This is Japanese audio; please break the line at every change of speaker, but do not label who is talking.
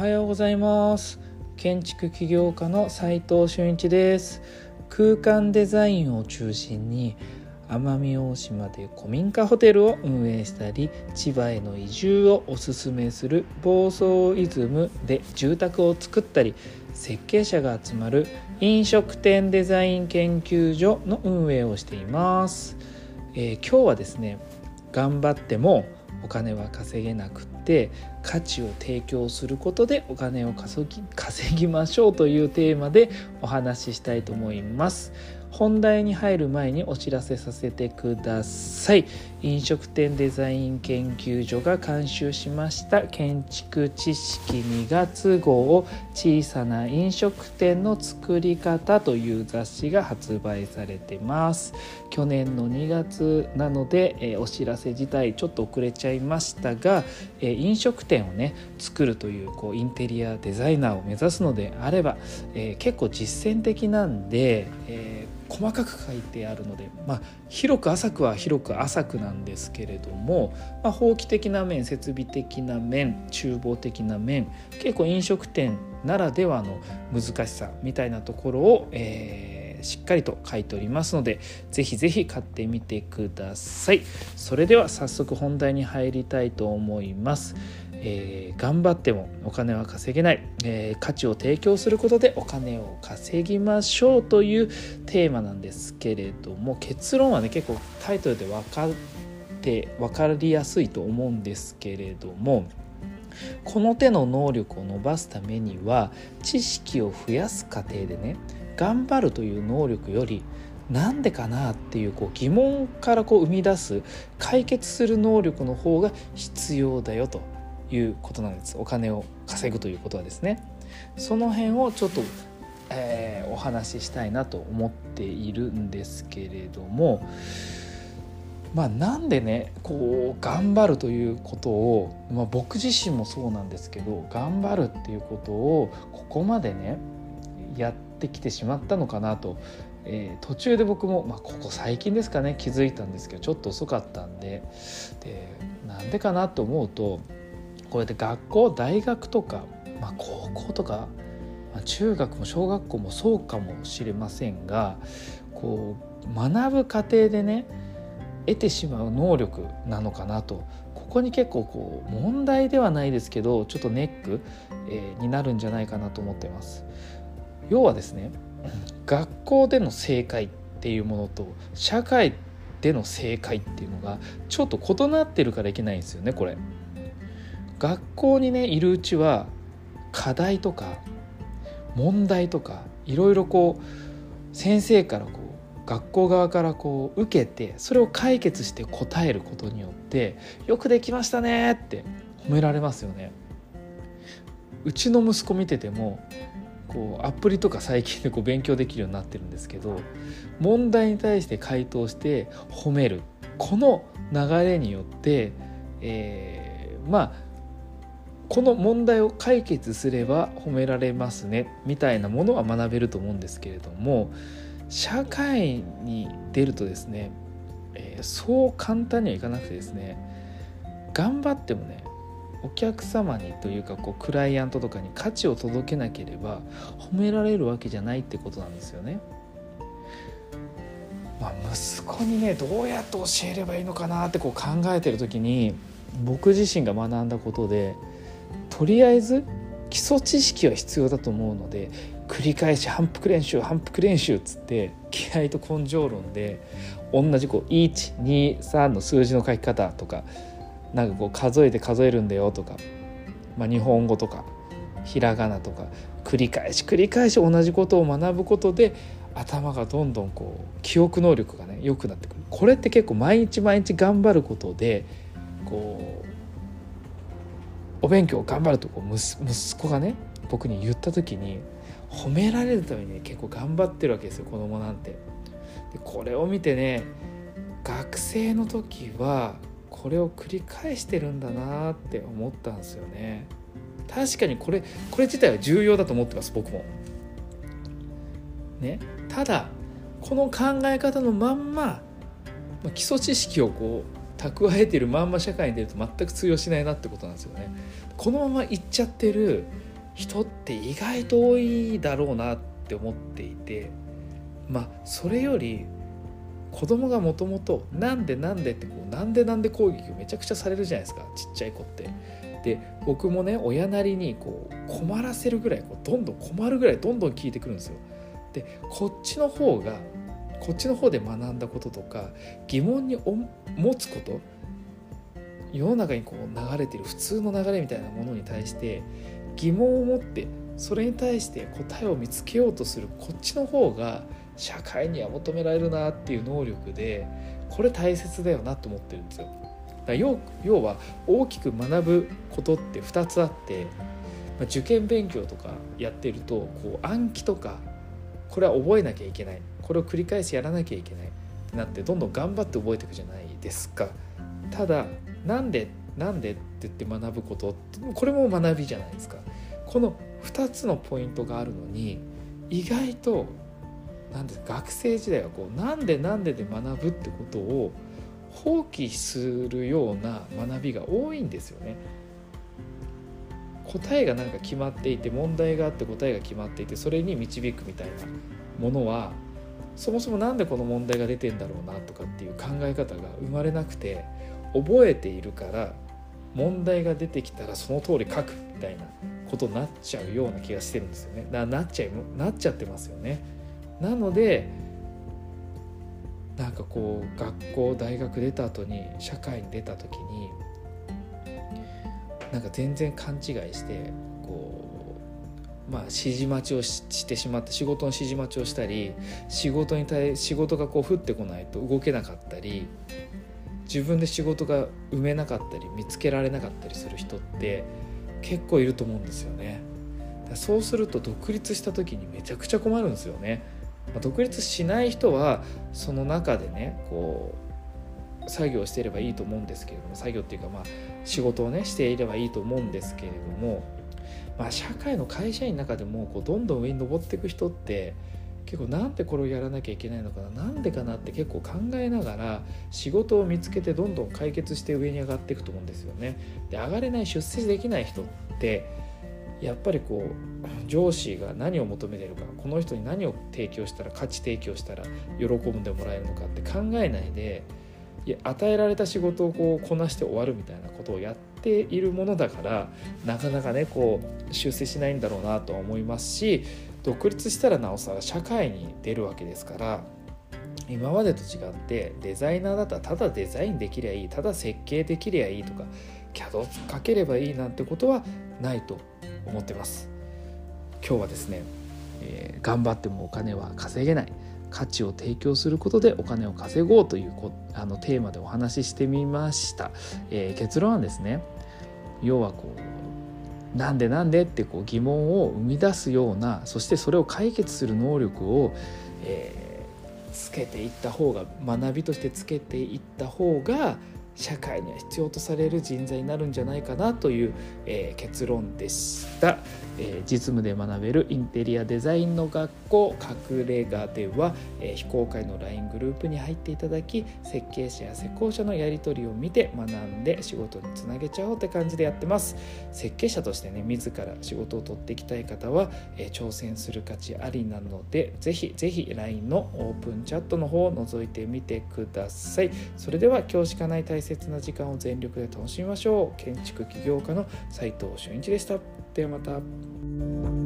はようございます。建築起業家の斉藤俊一です。空間デザインを中心に奄美大島で古民家ホテルを運営したり千葉への移住をおすすめする房総イズムで住宅を作ったり設計者が集まる飲食店デザイン研究所の運営をしています、えー、今日はですね頑張ってもお金は稼げなくって価値を提供することでお金を稼ぎ稼ぎましょうというテーマでお話ししたいと思います。本題に入る前にお知らせさせてください。飲食店デザイン研究所が監修しました建築知識2月号を小さな飲食店の作り方という雑誌が発売されてます。去年の2月なので、えー、お知らせ自体ちょっと遅れちゃいましたが、えー、飲食店をね作るというこうインテリアデザイナーを目指すのであれば、えー、結構実践的なんで、えー細かく書いてあるので、まあ、広く浅くは広く浅くなんですけれども、まあ、法規的な面設備的な面厨房的な面結構飲食店ならではの難しさみたいなところを、えー、しっかりと書いておりますので是非是非買ってみてください。それでは早速本題に入りたいと思います。えー、頑張ってもお金は稼げない、えー、価値を提供することでお金を稼ぎましょうというテーマなんですけれども結論はね結構タイトルで分かって分かりやすいと思うんですけれどもこの手の能力を伸ばすためには知識を増やす過程でね頑張るという能力よりなんでかなっていうこう疑問からこう生み出す解決する能力の方が必要だよと。いうことなんです。お金を稼ぐということはですね。その辺をちょっと、えー、お話ししたいなと思っているんですけれども。まあなんでねこう頑張るということを、まあ、僕自身もそうなんですけど頑張るっていうことをここまでねやってきてしまったのかなと。えー、途中で僕も、まあ、ここ最近ですかね気づいたんですけどちょっと遅かったんで。でなんでかなと思うとこうやって学校大学とか、まあ、高校とか、まあ、中学も小学校もそうかもしれませんがこう学ぶ過程でね得てしまう能力なのかなとここに結構こう問題ではないですけどちょっとネック、えー、になるんじゃないかなと思ってます。要はですね学校での正解っていうものと社会での正解っていうのがちょっと異なってるからいけないんですよねこれ。学校にねいるうちは課題とか問題とかいろいろこう先生からこう学校側からこう受けてそれを解決して答えることによって「よくできましたね」って褒められますよね。うちの息子見ててもこうアプリとか最近でこう勉強できるようになってるんですけど問題に対して回答して褒めるこの流れによって、えー、まあこの問題を解決すれば褒められますねみたいなものは学べると思うんですけれども社会に出るとですね、えー、そう簡単にはいかなくてですね頑張ってもねお客様にというかこうクライアントとかに価値を届けなければ褒められるわけじゃないってことなんですよね。まあ、息子にねどうやって教えればいいのかなってこう考えてる時に僕自身が学んだことでとりあえず基礎知識は必要だと思うので繰り返し反復練習反復練習っつって気合と根性論で同じこう123の数字の書き方とかなんかこう数えて数えるんだよとか、まあ、日本語とかひらがなとか繰り返し繰り返し同じことを学ぶことで頭がどんどんこう記憶能力がね良くなってくる。これって結構毎日毎日頑張ることでこうお勉強頑張るとこう息子がね僕に言った時に褒められるために、ね、結構頑張ってるわけですよ子供なんて。でこれを見てね学生の時はこれを繰り返してるんだなって思ったんですよね。確かにこれこれ自体は重要だと思ってます僕も。ね、ただこの考え方のまんま基礎知識をこう蓄えてるまんま社会に出ると全く通用しないなってことなんですよね。このままいっちゃってる人って意外と多いだろうなって思っていてまあそれより子供がもともと「なんでなんで」ってこう「なんでなんで」攻撃をめちゃくちゃされるじゃないですかちっちゃい子って。で僕もね親なりにこう困らせるぐらいこうどんどん困るぐらいどんどん聞いてくるんですよ。でこっちの方がこっちの方で学んだこととか疑問に持つこと世の中にこう流れてる普通の流れみたいなものに対して疑問を持ってそれに対して答えを見つけようとするこっちの方が社会には求められるなっていう能力でこれ大切だよなと思ってるんですよ。だ要要は大きく学ぶことって2つあって、まあ、受験勉強とかやってるとこう暗記とかこれは覚えなきゃいけないこれを繰り返しやらなきゃいけないってなってどんどん頑張って覚えていくじゃないですか。ただなんでなんでって言って学ぶことこれも学びじゃないですか。この2つのポイントがあるのに意外となんで学生時代はこうなんでなんでで学ぶってことを放棄するような学びが多いんですよね。答えがなんか決まっていて問題があって答えが決まっていてそれに導くみたいなものはそもそも何でこの問題が出てんだろうなとかっていう考え方が生まれなくて覚えているから問題が出てきたらその通り書くみたいなことになっちゃうような気がしてるんですよね。ななっちゃいなっちゃってますよね。なのでなんかこう学校大学出た後に社会に出た時になんか全然勘違いしてまあ指示待ちをしてしまって仕事の指示待ちをしたり仕事に対仕事がこう降ってこないと動けなかったり自分で仕事が埋めなかったり見つけられなかったりする人って結構いると思うんですよね。そうすると独立した時にめちゃくちゃ困るんですよね。独立しない人はその中でねこう作業していればいいと思うんですけれども作業っていうかまあ仕事をねしていればいいと思うんですけれども、まあ、社会の会社員の中でもこうどんどん上に上っていく人って結構なんでこれをやらなきゃいけないのかななんでかなって結構考えながら仕事を見つけてどんどん解決して上に上がっていくと思うんですよね。で上がれない出世できない人ってやっぱりこう上司が何を求めてるかこの人に何を提供したら価値提供したら喜んでもらえるのかって考えないで与えられた仕事をこうこなして終わるみたいなことをやっているものだからなかなかねこう出世しないんだろうなとは思いますし独立したらなおさら社会に出るわけですから今までと違ってデザイナーだったらただデザインできりゃいいただ設計できりゃいいとか CAD かければいいなんてことはないと思ってます。今日はですね、えー、頑張ってもお金は稼げない。価値を提供することでお金を稼ごうというこあのテーマでお話ししてみました、えー、結論はですね要はこうなんでなんでってこう疑問を生み出すようなそしてそれを解決する能力を、えー、つけていった方が学びとしてつけていった方が社会には必要とされる人材になるんじゃないかなという、えー、結論でした、えー、実務で学べるインテリアデザインの学校隠れ家では、えー、非公開の LINE グループに入っていただき設計者や施工者のやり取りを見て学んで仕事につなげちゃおうって感じでやってます。設計者としてね自ら仕事を取っていきたい方は、え挑戦する価値ありなのでぜひぜひ LINE のオープンチャットの方を覗いてみてください。それでは今日しかない大切な時間を全力で楽しみましょう。建築起業家の斉藤俊一でした。ではまた。